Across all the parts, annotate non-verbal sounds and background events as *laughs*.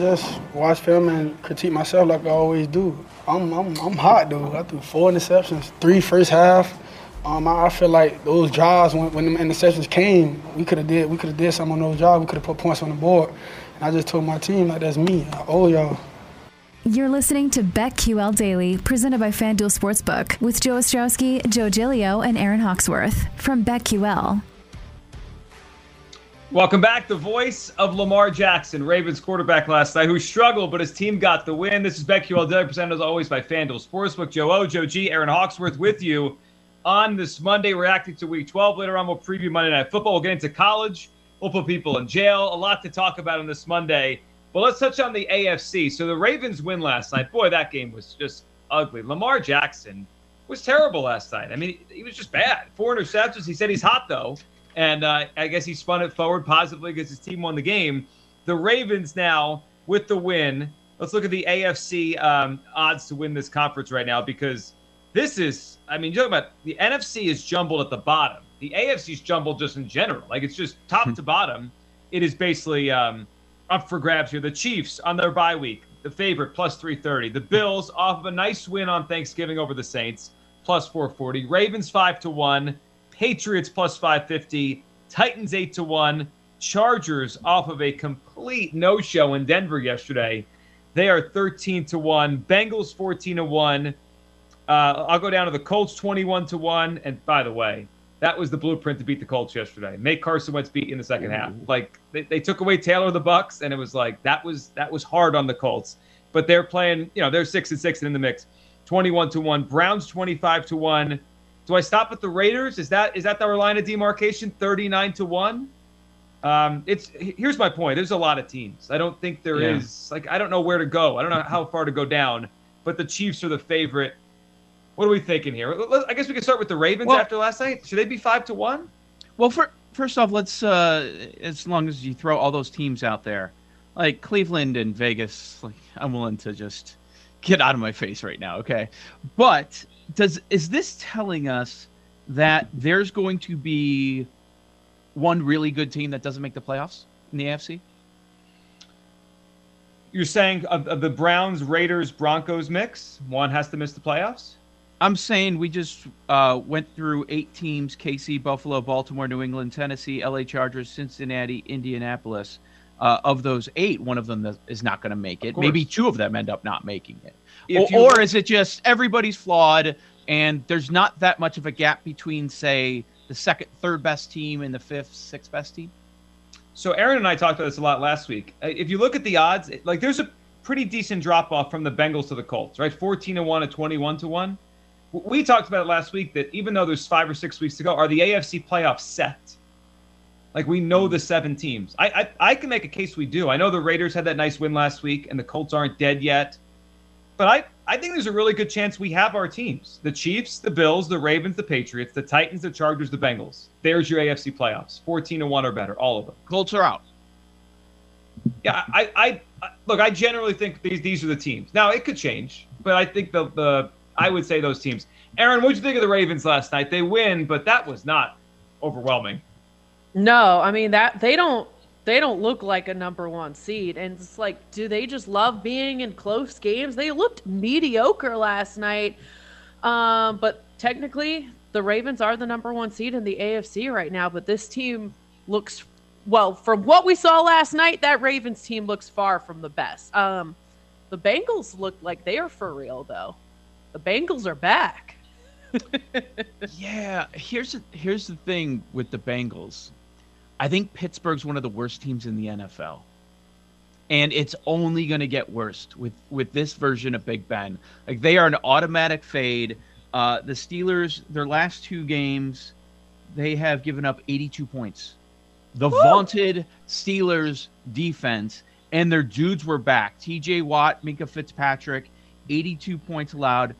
Just watch film and critique myself like I always do. I'm I'm I'm hot though. I threw four interceptions, three first half. Um, I, I feel like those drives when when the interceptions came, we could have did we could have did something on those drives. We could have put points on the board. And I just told my team like that's me. I owe y'all. You're listening to BetQL Daily, presented by FanDuel Sportsbook, with Joe Ostrowski, Joe Giglio, and Aaron Hawksworth from BetQL. Welcome back. The voice of Lamar Jackson, Ravens quarterback last night, who struggled, but his team got the win. This is BetQL Daily, presented as always by FanDuel Sportsbook. Joe O, Joe G, Aaron Hawksworth with you on this Monday, reacting to Week 12. Later on, we'll preview Monday Night Football. We'll get into college. We'll put people in jail. A lot to talk about on this Monday. But let's touch on the AFC. So the Ravens win last night. Boy, that game was just ugly. Lamar Jackson was terrible last night. I mean, he was just bad. Four interceptions. He said he's hot though and uh, I guess he spun it forward positively because his team won the game. The Ravens now with the win. Let's look at the AFC um, odds to win this conference right now because this is, I mean, you're talking about the NFC is jumbled at the bottom. The AFC is jumbled just in general. Like it's just top hmm. to bottom. It is basically um, up for grabs here. The Chiefs on their bye week, the favorite plus 330. The Bills off of a nice win on Thanksgiving over the Saints, plus 440. Ravens 5 to 1. Patriots plus 550, Titans 8 to 1, Chargers off of a complete no-show in Denver yesterday. They are 13 to 1, Bengals 14 to 1. Uh, I'll go down to the Colts 21 to 1 and by the way, that was the blueprint to beat the Colts yesterday. Make Carson Wentz beat in the second half. Like they, they took away Taylor the Bucks, and it was like that was that was hard on the Colts. But they're playing, you know, they're six and six and in the mix. 21 to 1. Browns 25 to 1. Do I stop at the Raiders? Is that is that our line of demarcation? Thirty nine to one. Um, it's here's my point. There's a lot of teams. I don't think there yeah. is like I don't know where to go. I don't know how far to go down. But the Chiefs are the favorite. What are we thinking here? I guess we can start with the Ravens well, after last night. Should they be five to one? Well, for, first off, let's uh, as long as you throw all those teams out there, like Cleveland and Vegas, like I'm willing to just get out of my face right now, okay? But does is this telling us that there's going to be one really good team that doesn't make the playoffs in the AFC? You're saying of, of, the Browns, Raiders, Broncos mix, one has to miss the playoffs? I'm saying we just uh, went through eight teams KC, Buffalo, Baltimore, New England, Tennessee, LA Chargers, Cincinnati, Indianapolis. Uh, of those eight, one of them is not going to make it. Maybe two of them end up not making it. Or, or is it just everybody's flawed and there's not that much of a gap between, say, the second, third best team and the fifth, sixth best team? So Aaron and I talked about this a lot last week. Uh, if you look at the odds, like there's a pretty decent drop off from the Bengals to the Colts, right? 14 to 1 to 21 to 1. We talked about it last week that even though there's five or six weeks to go, are the AFC playoffs set? Like we know the seven teams. I, I I can make a case we do. I know the Raiders had that nice win last week, and the Colts aren't dead yet. But I, I think there's a really good chance we have our teams the Chiefs, the Bills, the Ravens, the Patriots, the Titans, the Chargers, the Bengals. There's your AFC playoffs 14 to 1 or better, all of them. Colts are out. Yeah, I, I, I look, I generally think these these are the teams. Now, it could change, but I think the, the I would say those teams. Aaron, what'd you think of the Ravens last night? They win, but that was not overwhelming. No, I mean that they don't they don't look like a number one seed. And it's like, do they just love being in close games? They looked mediocre last night. Um, but technically, the Ravens are the number one seed in the AFC right now. But this team looks, well, from what we saw last night, that Ravens team looks far from the best. Um, the Bengals look like they are for real, though. The Bengals are back. *laughs* yeah, here's here's the thing with the Bengals. I think Pittsburgh's one of the worst teams in the NFL. And it's only going to get worse with with this version of Big Ben. Like they are an automatic fade. Uh, the Steelers, their last two games, they have given up 82 points. The Woo! vaunted Steelers defense and their dudes were back. T.J. Watt, Minkah Fitzpatrick, 82 points allowed.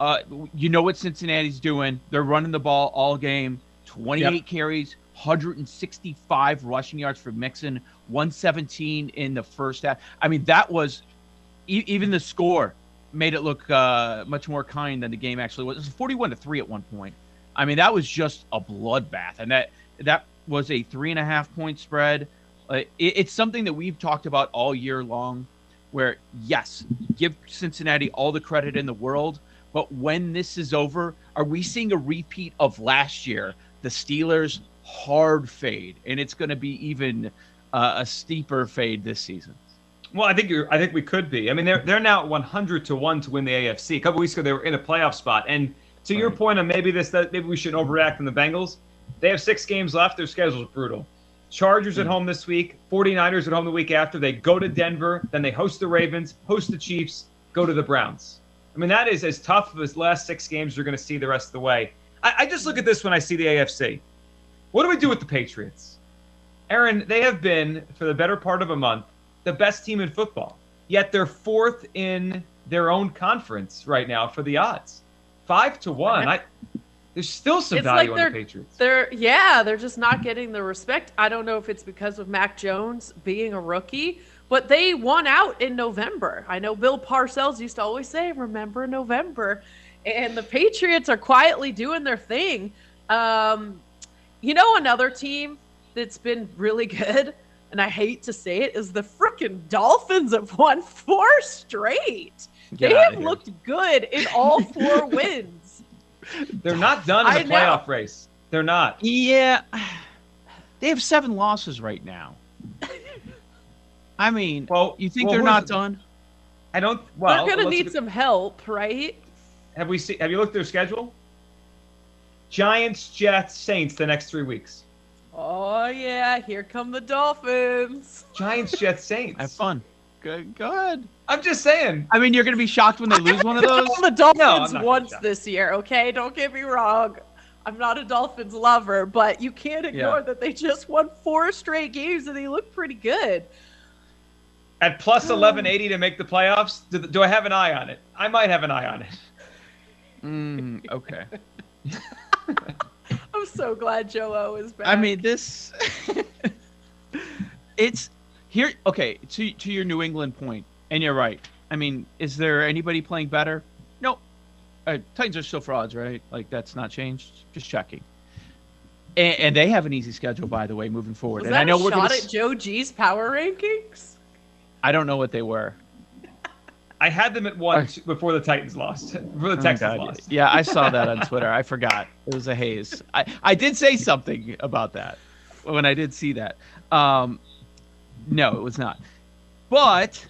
Uh, you know what Cincinnati's doing? They're running the ball all game. 28 yep. carries, 165 rushing yards for Mixon, 117 in the first half. I mean, that was e- even the score made it look uh, much more kind than the game actually was. It was 41 to three at one point. I mean, that was just a bloodbath, and that that was a three and a half point spread. Uh, it, it's something that we've talked about all year long. where yes, give Cincinnati all the credit in the world, but when this is over, are we seeing a repeat of last year? The Steelers hard fade, and it's going to be even uh, a steeper fade this season. Well, I think you're. I think we could be. I mean, they're they're now 100 to one to win the AFC. A couple weeks ago, they were in a playoff spot. And to your point on maybe this, that maybe we shouldn't overreact on the Bengals. They have six games left. Their schedule is brutal. Chargers at home this week. 49ers at home the week after. They go to Denver. Then they host the Ravens, host the Chiefs, go to the Browns. I mean, that is as tough as last six games you're going to see the rest of the way. I, I just look at this when I see the AFC. What do we do with the Patriots? Aaron, they have been, for the better part of a month, the best team in football. Yet they're fourth in their own conference right now for the odds. Five to one. I, there's still some It's value like on the Patriots. They're yeah, they're just not getting the respect. I don't know if it's because of Mac Jones being a rookie, but they won out in November. I know Bill Parcells used to always say, "Remember November," and the Patriots are quietly doing their thing. Um, you know, another team that's been really good, and I hate to say it, is the freaking Dolphins have won four straight. Get they have here. looked good in all four *laughs* wins. They're not done in I the know. playoff race. They're not. Yeah, they have seven losses right now. I mean, Well, you think well, they're not done? I don't. Well, they're gonna need some help, right? Have we seen? Have you looked at their schedule? Giants, Jets, Saints the next three weeks. Oh yeah, here come the Dolphins. Giants, *laughs* Jets, Saints. Have fun. Good, good. I'm just saying. I mean, you're gonna be shocked when they lose one of *laughs* those. the Dolphins not once this year, okay? Don't get me wrong. I'm not a Dolphins lover, but you can't ignore Yeah. that they just won four straight games and they look pretty good. At plus *sighs* 1180 to make the playoffs, do, do I have an eye on it? I might have an eye on it. Mm, okay. *laughs* *laughs* I'm so glad Joe O is back. I mean, this. *laughs* it's here. Okay, to to your New England point, and you're right. I mean, is there anybody playing better? No. Uh, Titans are still frauds, right? Like that's not changed. Just checking. And, and they have an easy schedule, by the way, moving forward. was and that I know we're shot gonna. at Joe G's power rankings? I don't know what they were. I had them at one t- before the Titans lost. *laughs* Before the Oh, Texans lost. Yeah, I saw that on *laughs* Twitter. I forgot. It was a haze. I, I did say something about that when I did see that. Um, no, it was not. But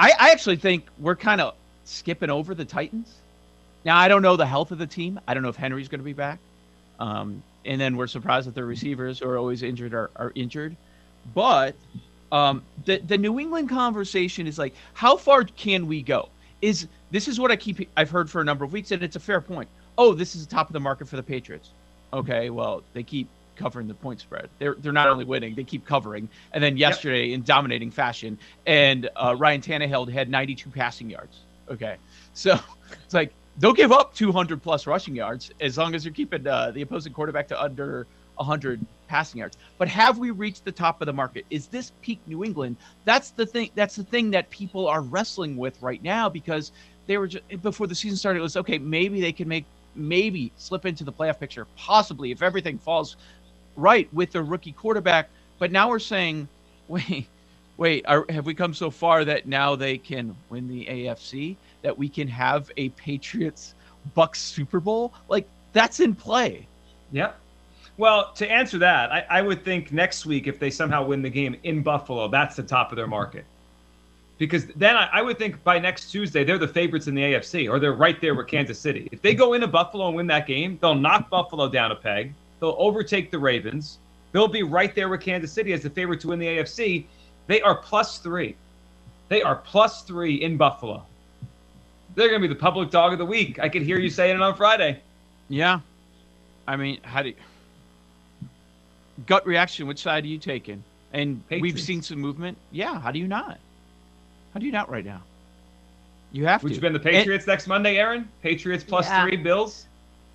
I, I actually think we're kind of skipping over the Titans. Now, I don't know the health of the team. I don't know if Henry's going to be back. Um, and then we're surprised that the receivers who are always injured are, are injured. But um, the the New England conversation is like, how far can we go? Is this is what I keep I've heard for a number of weeks, and it's a fair point. Oh, this is the top of the market for the Patriots. Okay, well they keep covering the point spread. They're they're not only winning, they keep covering. And then yesterday in dominating fashion, and uh, Ryan Tannehill had 92 passing yards. Okay, so it's like don't give up 200 plus rushing yards as long as you're keeping uh, the opposing quarterback to under 100 passing yards. But have we reached the top of the market? Is this peak New England? That's the thing. That's the thing that people are wrestling with right now because they were just before the season started. It was okay. Maybe they can make maybe slip into the playoff picture, possibly if everything falls right with their rookie quarterback. But now we're saying, *laughs* wait, wait, are, have we come so far that now they can win the AFC? That we can have a Patriots Bucks Super Bowl? Like that's in play. Yep. Well, to answer that, I, I would think next week if they somehow win the game in Buffalo, that's the top of their market. Because then I, I would think by next Tuesday they're the favorites in the AFC, or they're right there with Kansas City. If they go into Buffalo and win that game, they'll knock Buffalo down a peg. They'll overtake the Ravens. They'll be right there with Kansas City as the favorite to win the AFC. They are plus three. They are plus three in Buffalo. They're going to be the public dog of the week. I could hear you saying it on Friday. Yeah. I mean, how do you... gut reaction? Which side are you taking? And we've seen some movement. Yeah. How do you not? How do you not right now? You have Would to. you been the And- Patriots next Monday, Aaron? Patriots plus Yeah. three, Bills.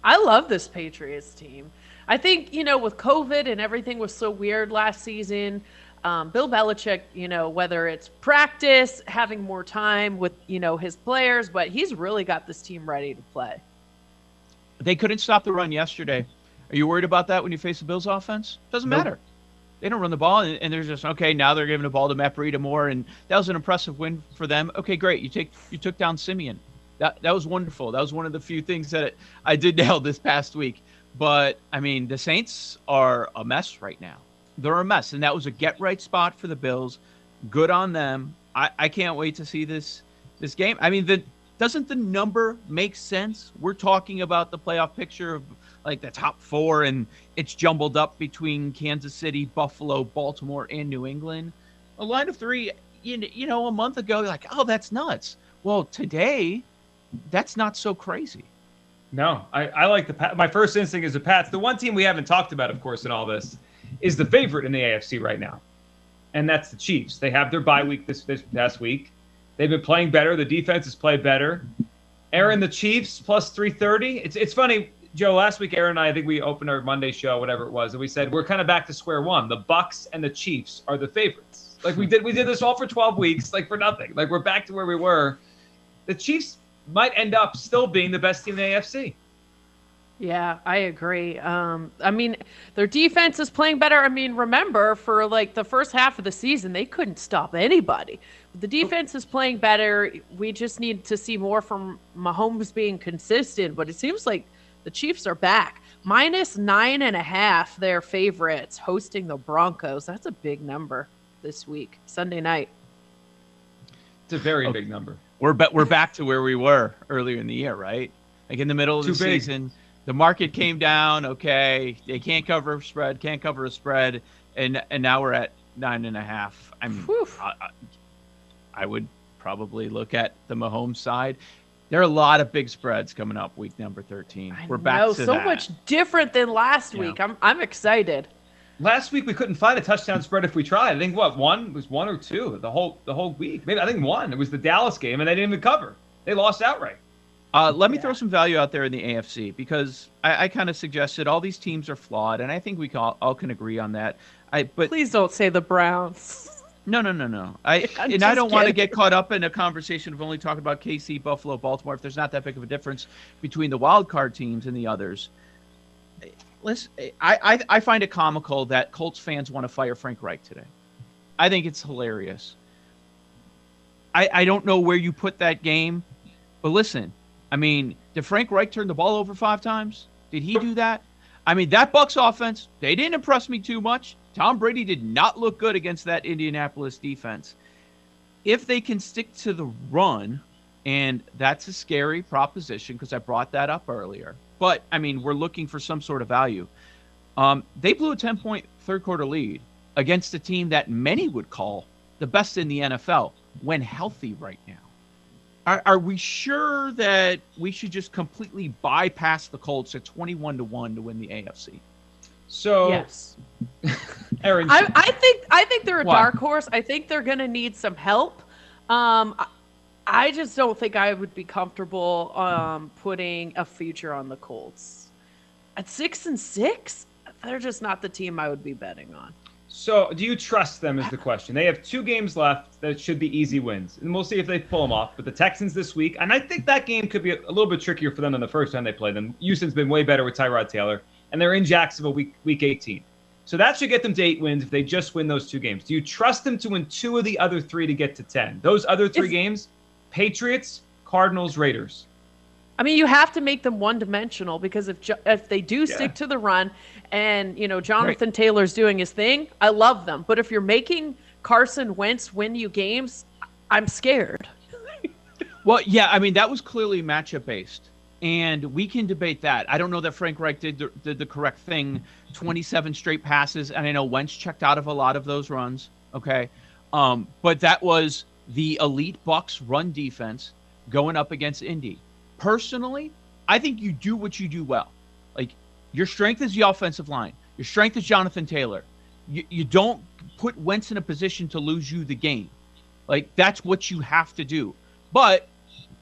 I love this Patriots team. I think, you know, with COVID and everything was so weird last season, um, Bill Belichick, you know, whether it's practice, having more time with, you know, his players, but he's really got this team ready to play. They couldn't stop the run yesterday. Are you worried about that when you face the Bills offense? Doesn't Nope. matter. They don't run the ball, and, and they're just okay. Now they're giving the ball to Matt Breida more, and that was an impressive win for them. Okay, great. You take you took down Siemian. That that was wonderful. That was one of the few things that I did *laughs* nail this past week. But I mean, the Saints are a mess right now. They're a mess, and that was a get right spot for the Bills. Good on them. I, I can't wait to see this this game. I mean, the doesn't the number make sense? We're talking about the playoff picture of like the top four, and it's jumbled up between Kansas City, Buffalo, Baltimore, and New England. A line of three, you know, a month ago, like, oh, that's nuts. Well, today, that's not so crazy. No, I, I like the Pat. my first instinct is the Pats. The one team we haven't talked about, of course, in all this, is the favorite in the AFC right now, and that's the Chiefs. They have their bye week this this past week. They've been playing better. The defense has played better. Aaron, the Chiefs plus three thirty. It's it's funny. Joe, last week Aaron and I, I think we opened our Monday show, whatever it was, and we said we're kind of back to square one. The Bucks and the Chiefs are the favorites. Like we did, we did this all for 12 weeks, like for nothing. Like we're back to where we were. The Chiefs might end up still being the best team in the AFC. Yeah, I agree. Um, I mean, their defense is playing better. I mean, remember for like the first half of the season, they couldn't stop anybody. The defense is playing better. We just need to see more from Mahomes being consistent. But it seems like the Chiefs are back. Minus nine and a half, their favorites hosting the Broncos. That's a big number this week, Sunday night. It's a very okay. big number. We're be- we're back to where we were earlier in the year, right? Like in the middle of Too the big. season, the market came down. Okay, they can't cover a spread, can't cover a spread, and and now we're at nine and a half. I mean, I, I would probably look at the Mahomes side. There are a lot of big spreads coming up week number 13. I We're back know, to so that. much different than last yeah. week. I'm I'm excited. Last week we couldn't find a touchdown spread if we tried. I think what one was one or two the whole the whole week. Maybe I think one. It was the Dallas game and they didn't even cover. They lost outright. Uh, let me yeah. throw some value out there in the AFC because I, I kind of suggested all these teams are flawed, and I think we can all, all can agree on that. I but please don't say the Browns. No, no, no, no. I *laughs* I'm and I don't want to get caught up in a conversation of only talking about KC, Buffalo, Baltimore. If there's not that big of a difference between the wild card teams and the others, listen, I I, I find it comical that Colts fans want to fire Frank Reich today. I think it's hilarious. I I don't know where you put that game, but listen, I mean, did Frank Reich turn the ball over five times? Did he do that? I mean, that Bucks offense, they didn't impress me too much. Tom Brady did not look good against that Indianapolis defense. If they can stick to the run, and that's a scary proposition because I brought that up earlier. But I mean, we're looking for some sort of value. Um, they blew a 10 point third quarter lead against a team that many would call the best in the NFL when healthy right now. Are, are we sure that we should just completely bypass the Colts at 21 to 1 to win the AFC? So yes, *laughs* Aaron. I, I, think I think they're a what? dark horse. I think they're going to need some help. Um, I, I just don't think I would be comfortable um, putting a future on the Colts at six and six. They're just not the team I would be betting on. So, do you trust them? Is the question. They have two games left that should be easy wins, and we'll see if they pull them off. But the Texans this week, and I think that game could be a, a little bit trickier for them than the first time they played them. Houston's been way better with Tyrod Taylor and they're in Jacksonville week week 18. So that should get them to eight wins if they just win those two games. Do you trust them to win two of the other three to get to 10? Those other three games Patriots, Cardinals, Raiders. I mean, you have to make them one dimensional because if if they do yeah. stick to the run and, you know, Jonathan right. Taylor's doing his thing, I love them. But if you're making Carson Wentz win you games, I'm scared. *laughs* well, yeah, I mean, that was clearly matchup based and we can debate that. I don't know that Frank Reich did the, did the correct thing. 27 straight passes, and I know Wentz checked out of a lot of those runs. Okay, um, but that was the elite Bucks run defense going up against Indy. Personally, I think you do what you do well. Like your strength is the offensive line. Your strength is Jonathan Taylor. You, you don't put Wentz in a position to lose you the game. Like that's what you have to do. But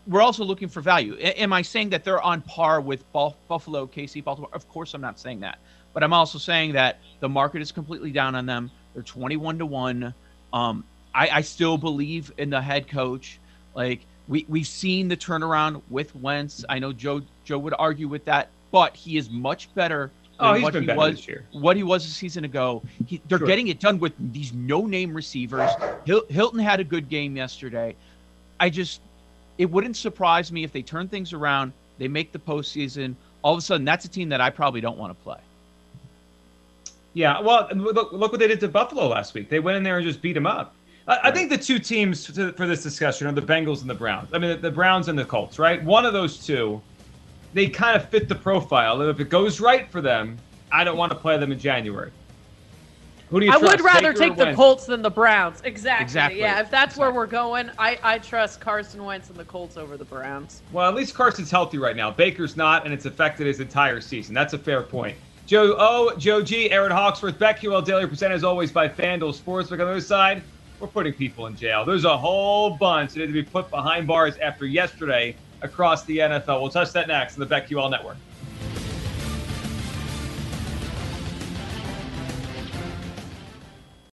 we're also looking for value. A- am I saying that they're on par with Buffalo, KC, Baltimore? Of course, I'm not saying that. But I'm also saying that the market is completely down on them. They're 21 to one. Um, I, I still believe in the head coach. Like we we've seen the turnaround with Wentz. I know Joe Joe would argue with that, but he is much better Oh, he's what been he better was this year. what he was a season ago. He, they're Sure. getting it done with these no-name receivers. Hil- Hilton had a good game yesterday. I just it wouldn't surprise me if they turn things around. They make the postseason. All of a sudden, that's a team that I probably don't want to play. Yeah, well, look, look what they did to Buffalo last week. They went in there and just beat them up. I, I think the two teams to, for this discussion are the Bengals and the Browns. I mean, the, the Browns and the Colts, right? One of those two, they kind of fit the profile. And if it goes right for them, I don't want to play them in January. Who do you I trust, would rather take the Wentz? Colts than the Browns. Exactly. Exactly. Yeah, if that's where we're going, I, I trust Carson Wentz and the Colts over the Browns. Well, at least Carson's healthy right now. Baker's not, and it's affected his entire season. That's a fair point. Joe O, Joe G, Aaron Hawksworth, BetQL Daily, presented as always by FanDuel Sportsbook. On the other side, we're putting people in jail. There's a whole bunch that need to be put behind bars after yesterday across the NFL. We'll touch that next on the BetQL Network.